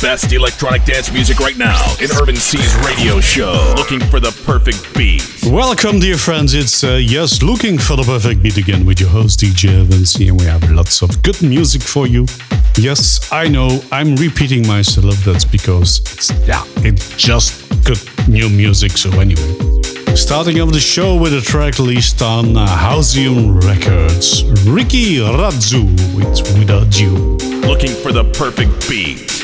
best electronic dance music right now in Urban C's radio show. Looking for the perfect beat. Welcome, dear friends. It's uh, yes, looking for the perfect beat again with your host DJ Vinci, and we have lots of good music for you. Yes, I know I'm repeating myself. That's because it's yeah, it's just good new music. So anyway, starting off the show with a track released on Houseium Records, Ricky Radzu with Without You. Looking for the perfect beat.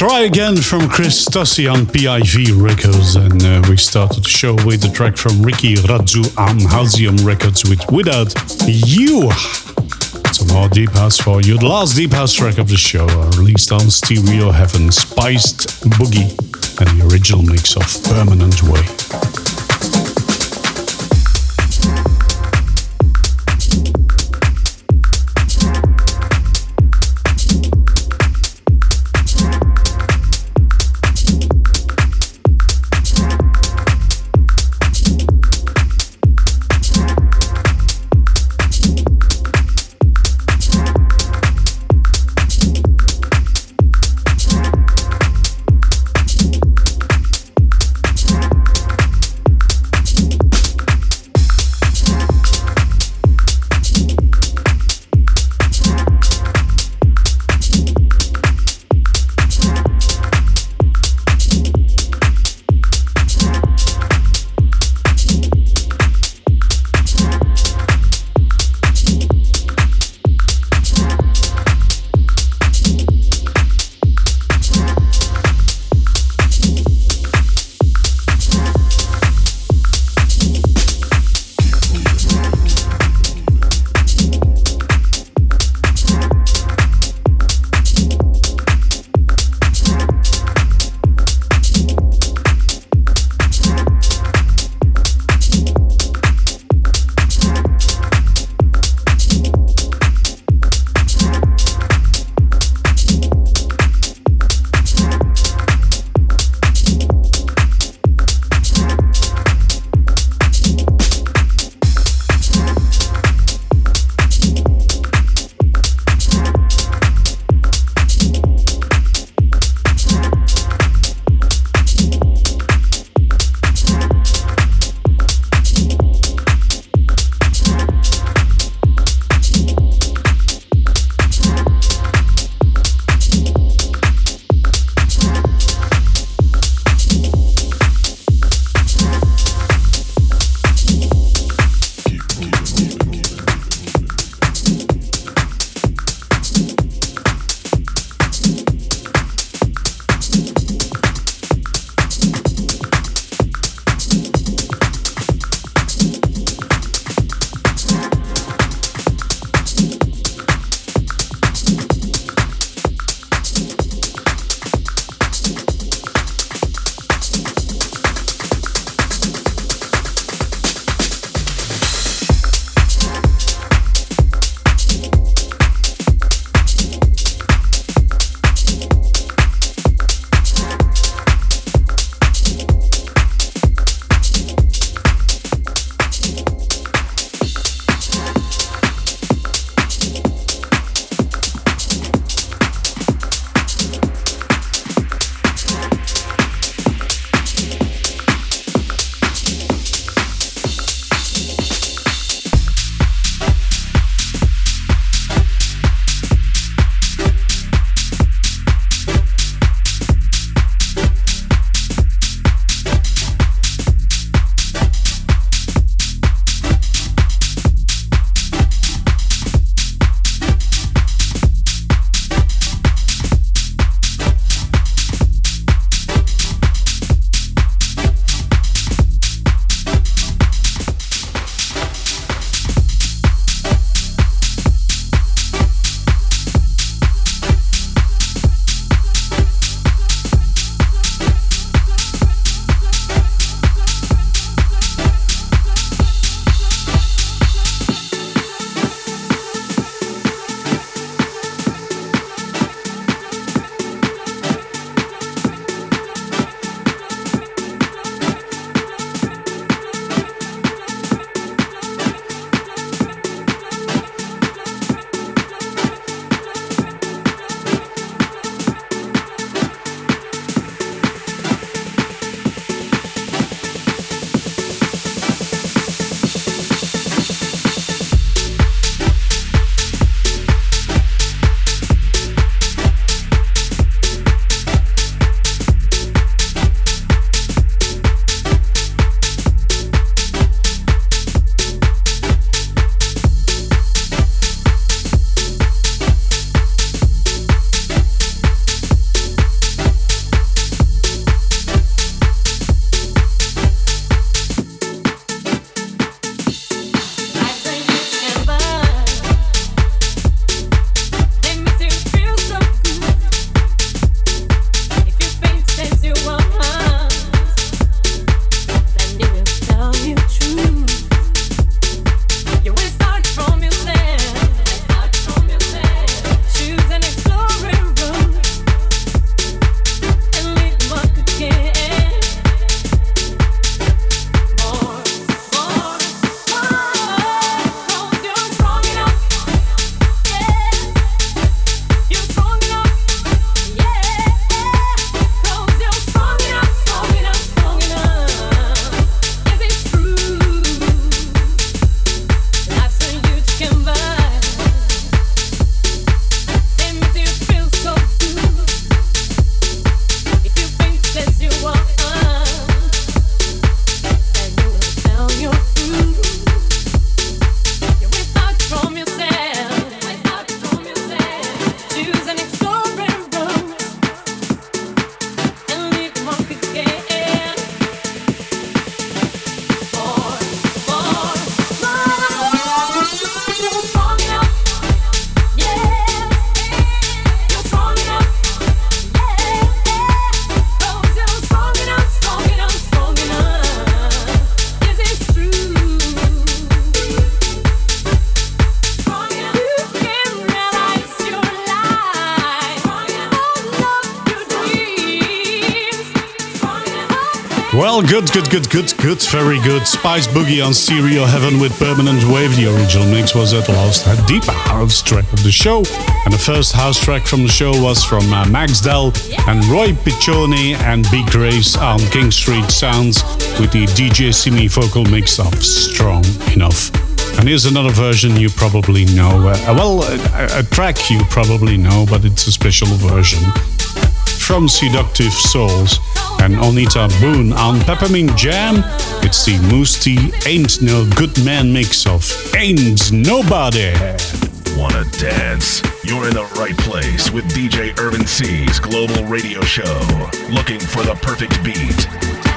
Try Again from Chris Tossi on PIV Records. And uh, we started the show with a track from Ricky Radzu on Halcyon Records with Without You. Some more Deep House for you. The last Deep House track of the show, uh, released on Stereo Heaven, Spiced Boogie, and the original mix of Permanent Way. Good, good, good, good, very good. Spice Boogie on Stereo Heaven with Permanent Wave. The original mix was at last a deep house track of the show. And the first house track from the show was from uh, Max Dell and Roy Piccioni and Big Grace on King Street Sounds with the DJ Simi vocal mix of Strong Enough. And here's another version you probably know. Uh, well, a, a track you probably know, but it's a special version from Seductive Souls and Onita Boone on Peppermint Jam. It's the Mousse T Ain't No Good Man mix of Ain't Nobody. Wanna dance? You're in the right place with DJ Irvin C's global radio show. Looking for the perfect beat.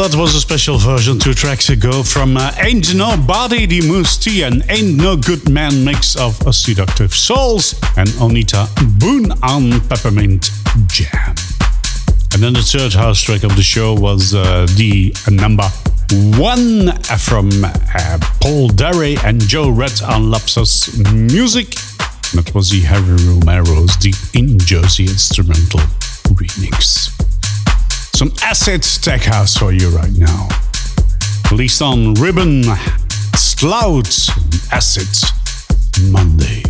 That was a special version two tracks ago from uh, Ain't Nobody the Mousse T and Ain't No Good Man mix of a Seductive Souls and Onita Boone on Peppermint Jam. And then the third house track of the show was uh, the number one from uh, Paul Derry and Joe Red on Lapsus Music. That was the Harry Romero's The In Jersey Instrumental acid tech house for you right now. Released on Ribbon, Slout, Acid Mondays.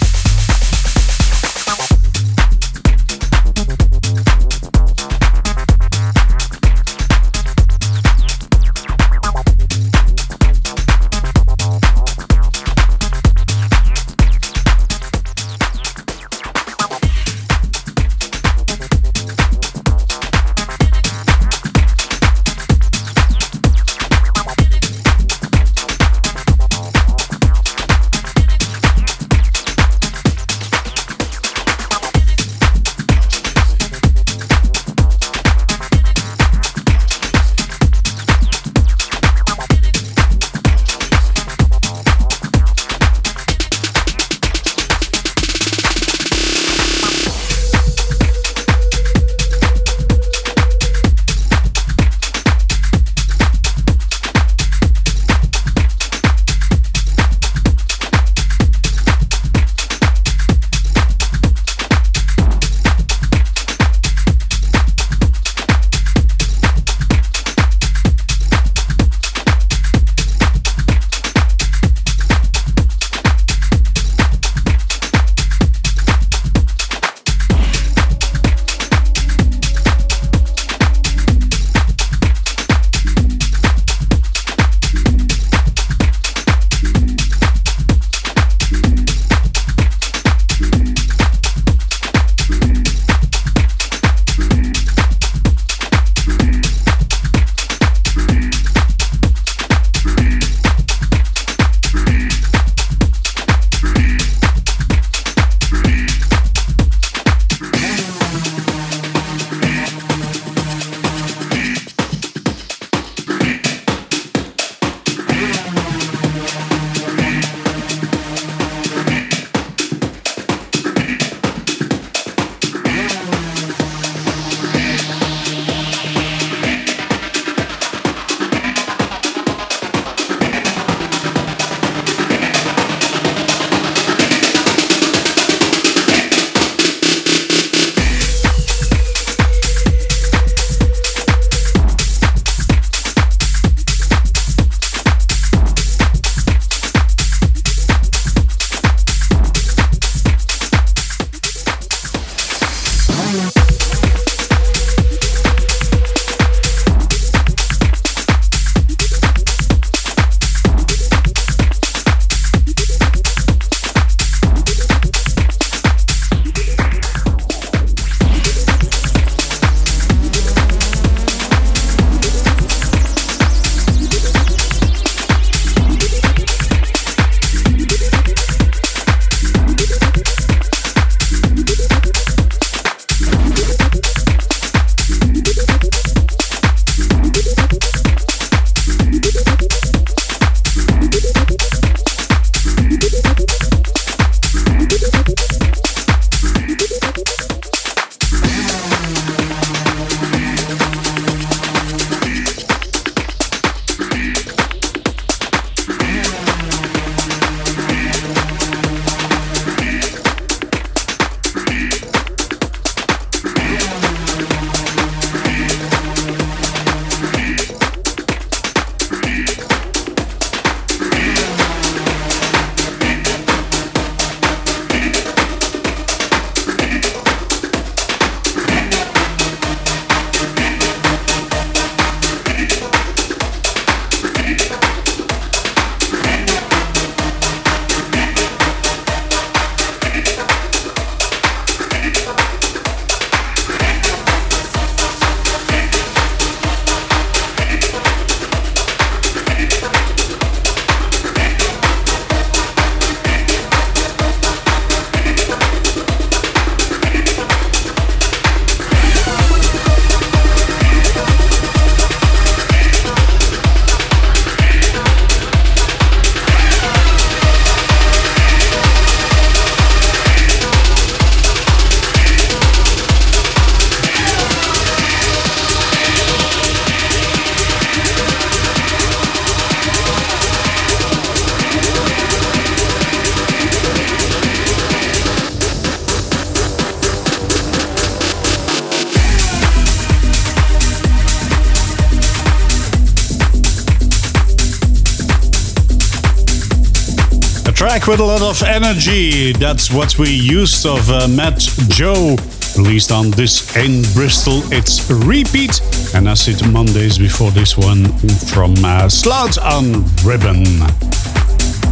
With a lot of energy. That's what we used of uh, Matt Joe, released on this in Bristol. It's Repeat, and I said Mondays before this one from uh, Slout on Ribbon.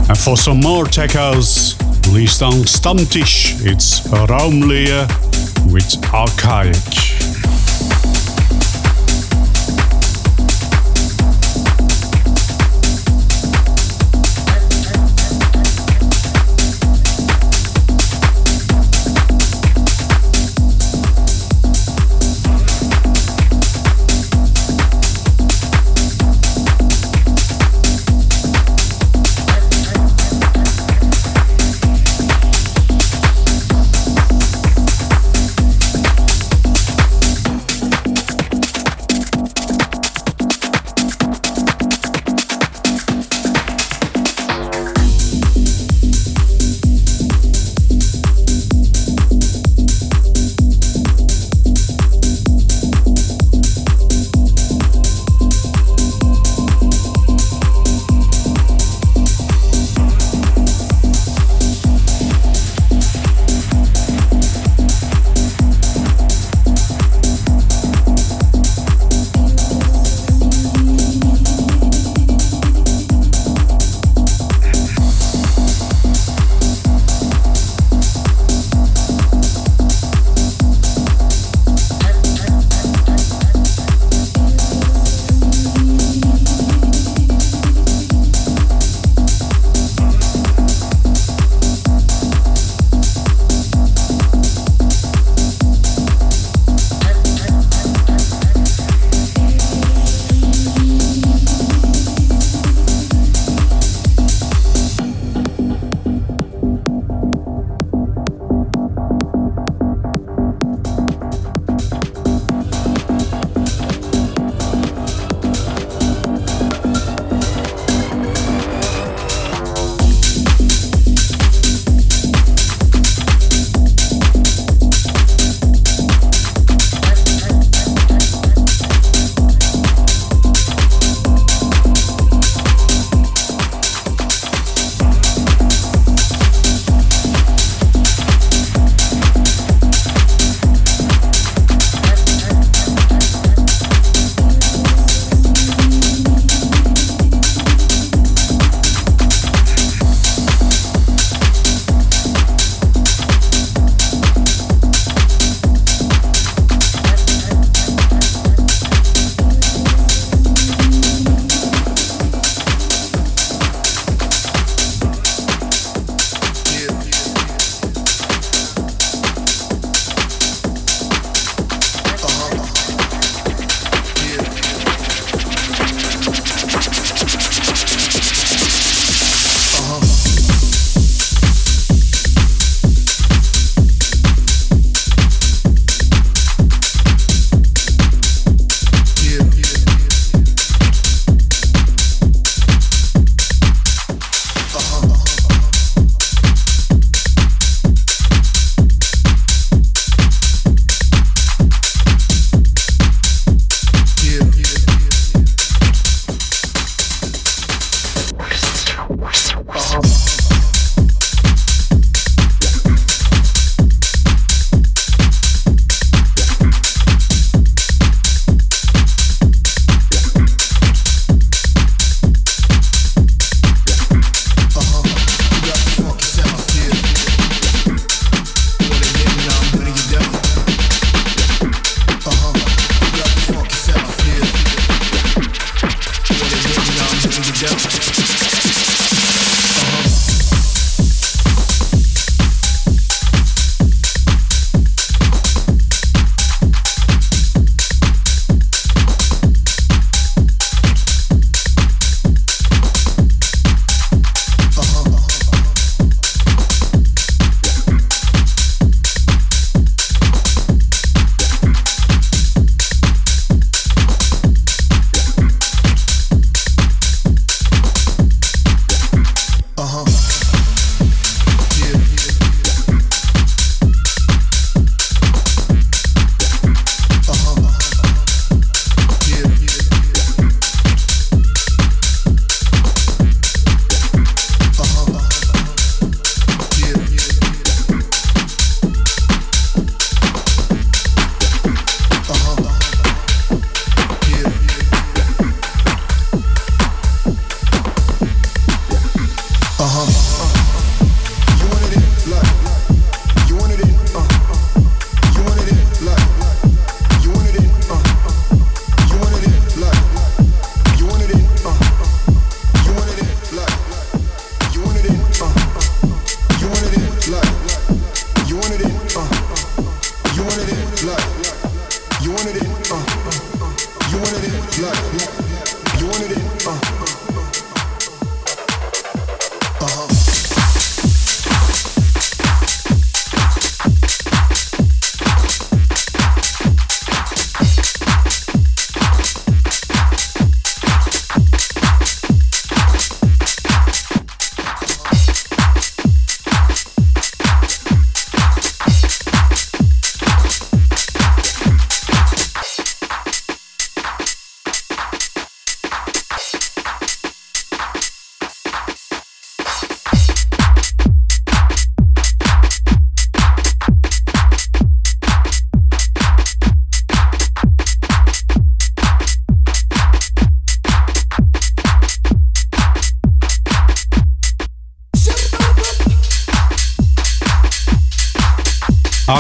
And for some more tech house, released on Stammtisch, it's Raumleer with Archaic.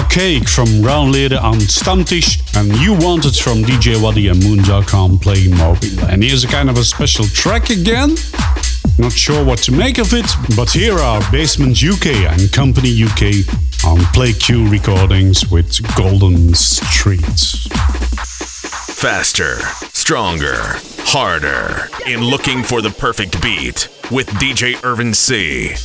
Cake from Round Leader on Stammtisch, and You Want It from DJ Waddy and Moon.com playing Mobile. And here's a kind of a special track again. Not sure what to make of it, but here are Basement UK and Company UK on Play Q recordings with Golden Street. Faster, stronger, harder in looking for the perfect beat with DJ Irvin C.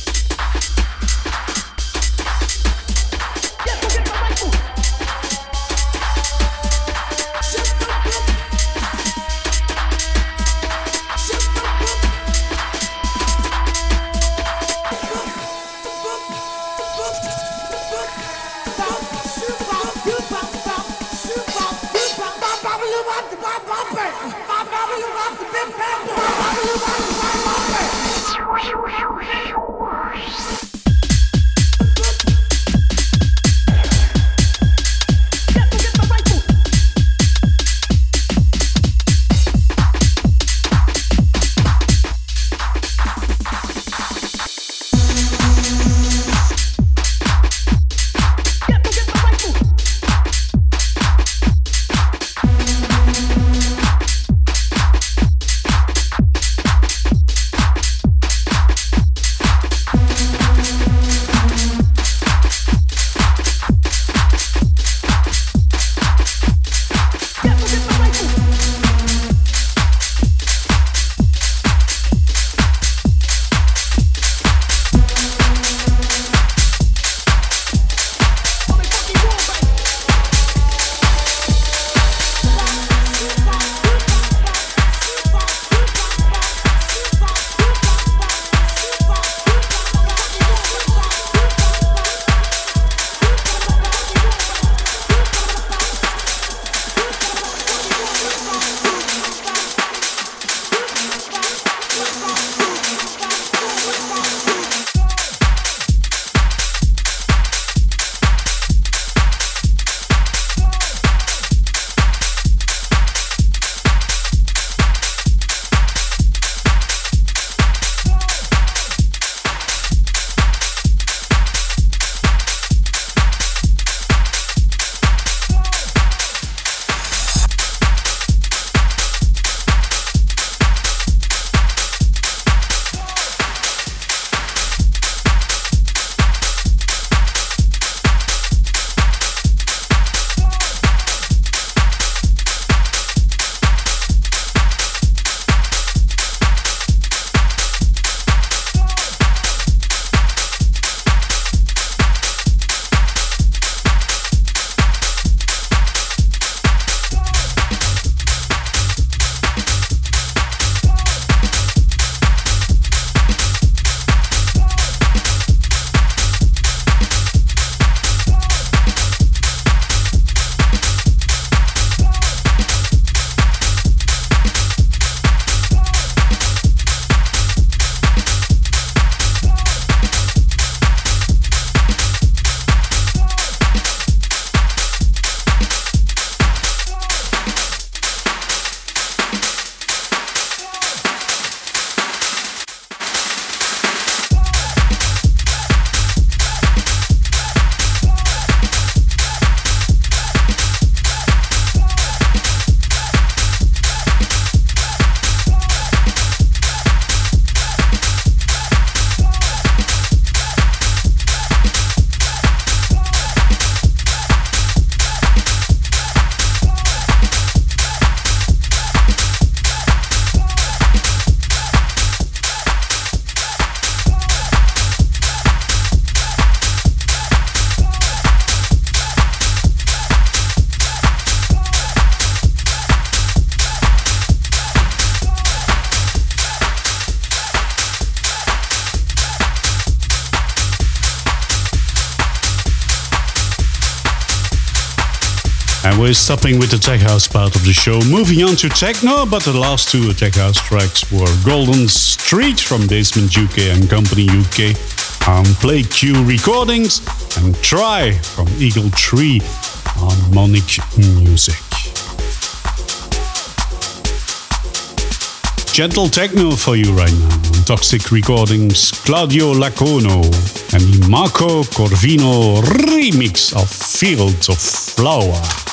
we're stopping with the tech house part of the show. Moving on to techno, but the last two tech house tracks were Golden Street from Basement UK and Company UK on Play Q Recordings and Try from Eagle Tree on Monic Music. gentle techno for you right now on Toxic Recordings, Claudio Lacono and Marco Corvino remix of Fields of Flower.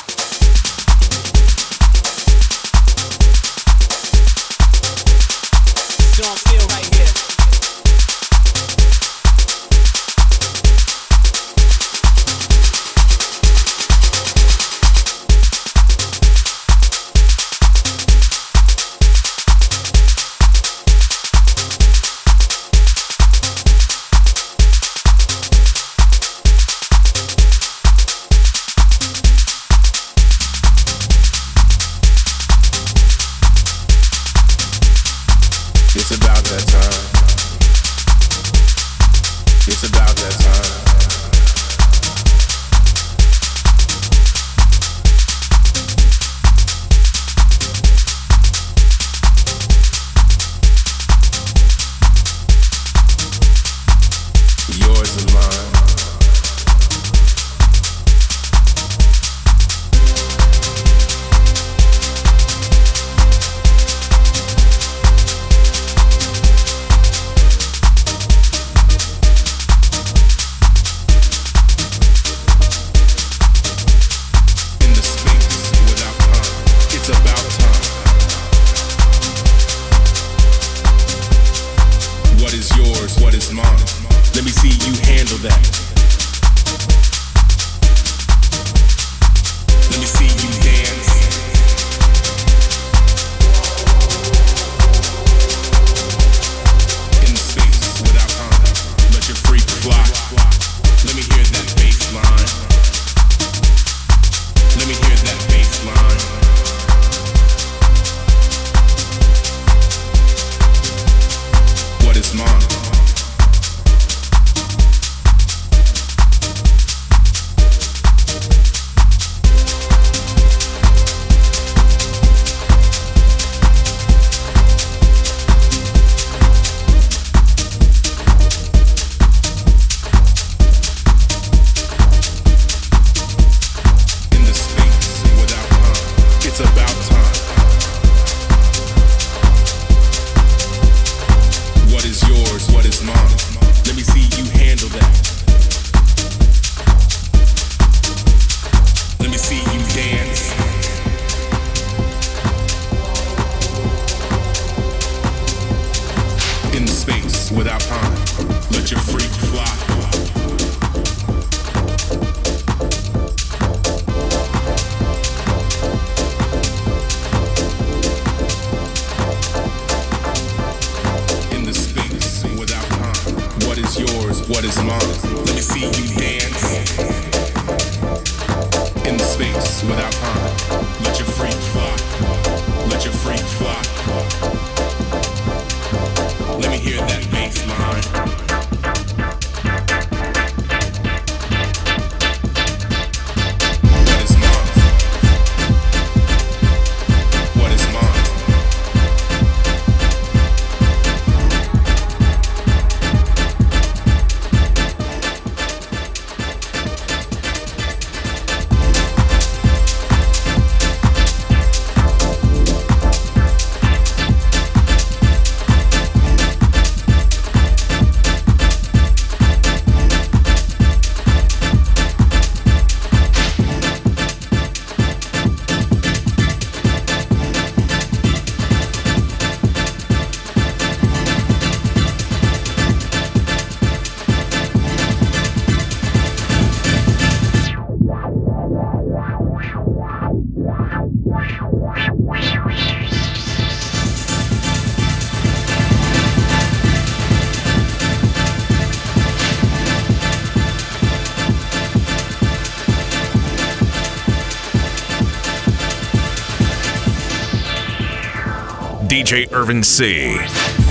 DJ Irvin C.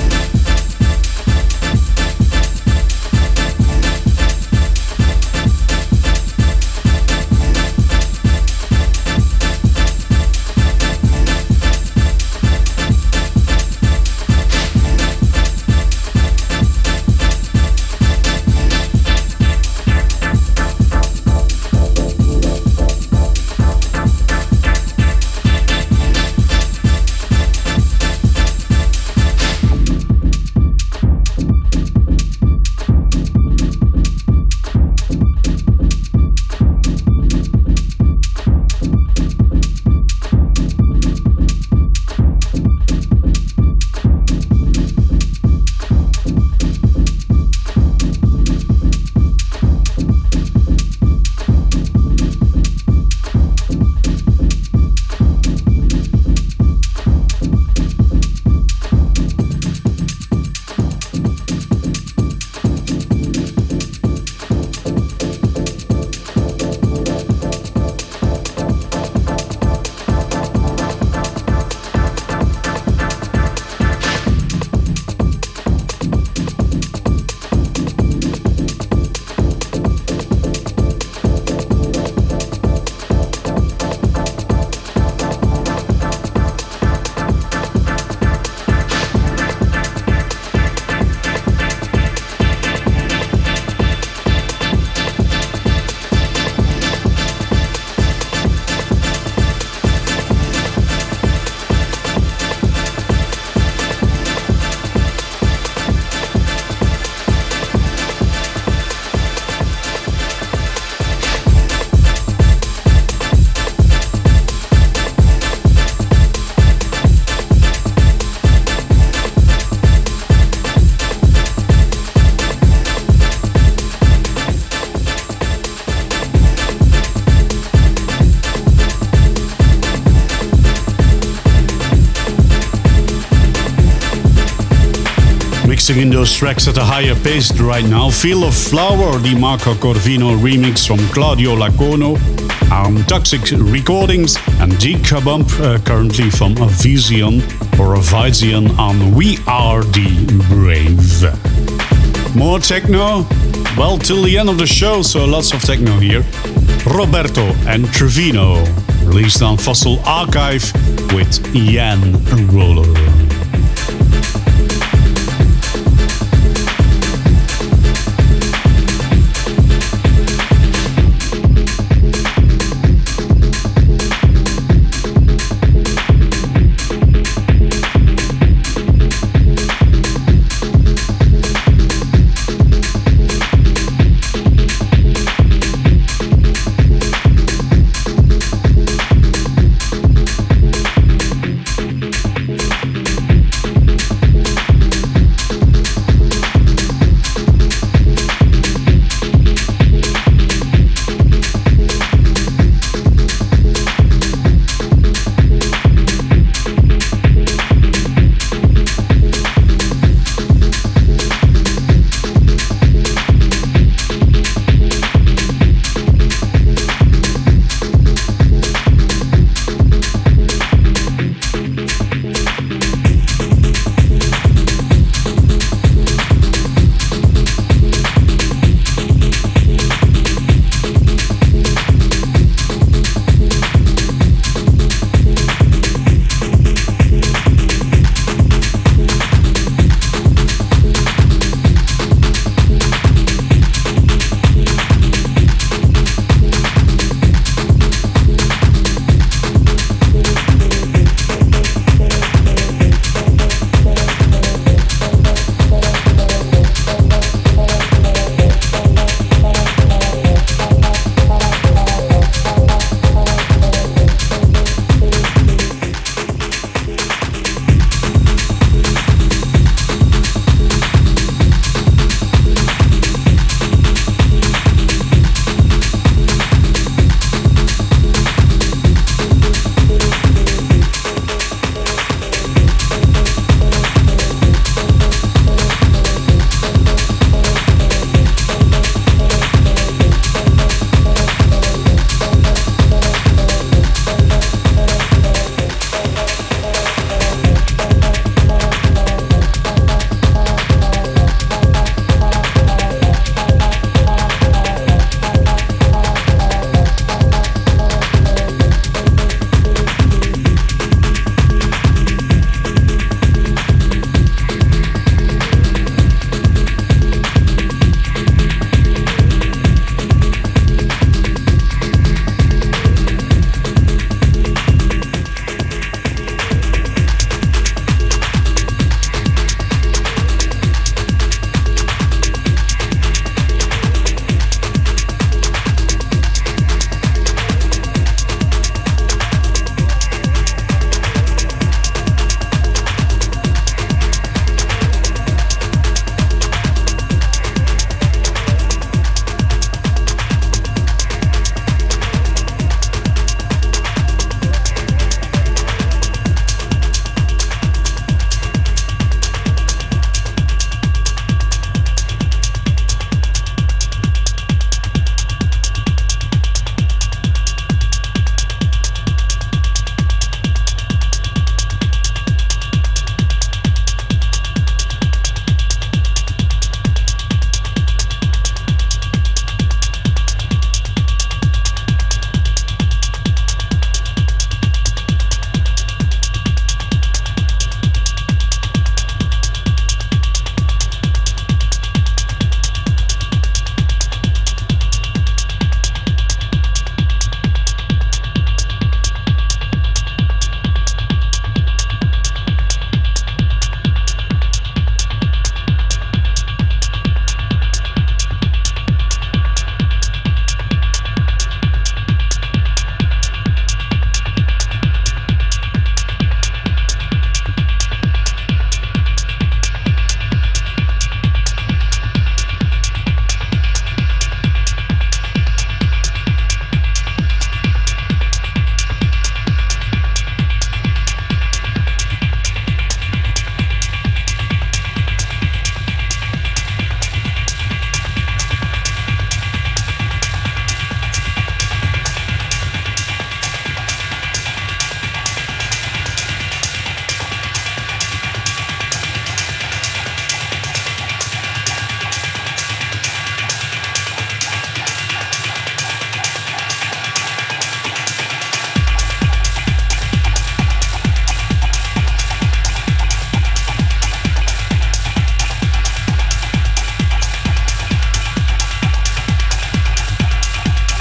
in those tracks at a higher pace right now. Feel of Flower, the Marco Corvino remix from Claudio Lacono, um, Toxic Recordings, and Deca Bump, uh, currently from a Vision or a Vision on We Are the Brave. More techno? Well, till the end of the show, so lots of techno here. Roberto and Trevino, released on Fossil Archive with Ian Roller.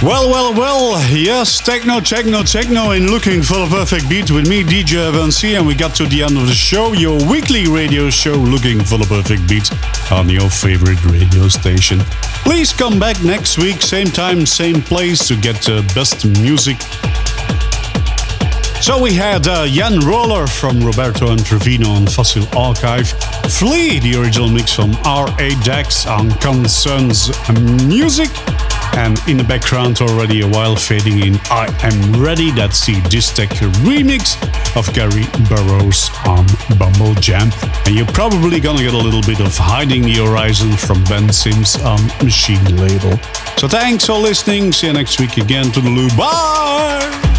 Well, well, well, yes, techno, techno, techno, and looking for the perfect beat with me, DJ Irvin C. And we got to the end of the show, your weekly radio show, looking for the perfect beat on your favorite radio station. Please come back next week, same time, same place to get the best music. So we had uh, Jan Roller from Roberto and Trevino on Fossil Archive, Flea, the original mix from R.A. Dax on Concerns Music. And in the background, already a while fading in I Am Ready. That's the Distech remix of Gary Burrows on Bumble Jam. And you're probably gonna get a little bit of Hiding the Horizon from Ben Sims on Machine Label. So thanks for listening. See you next week again to the loop. Bye!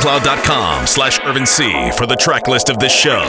soundcloud.com slash Irvin C for the track list of this show.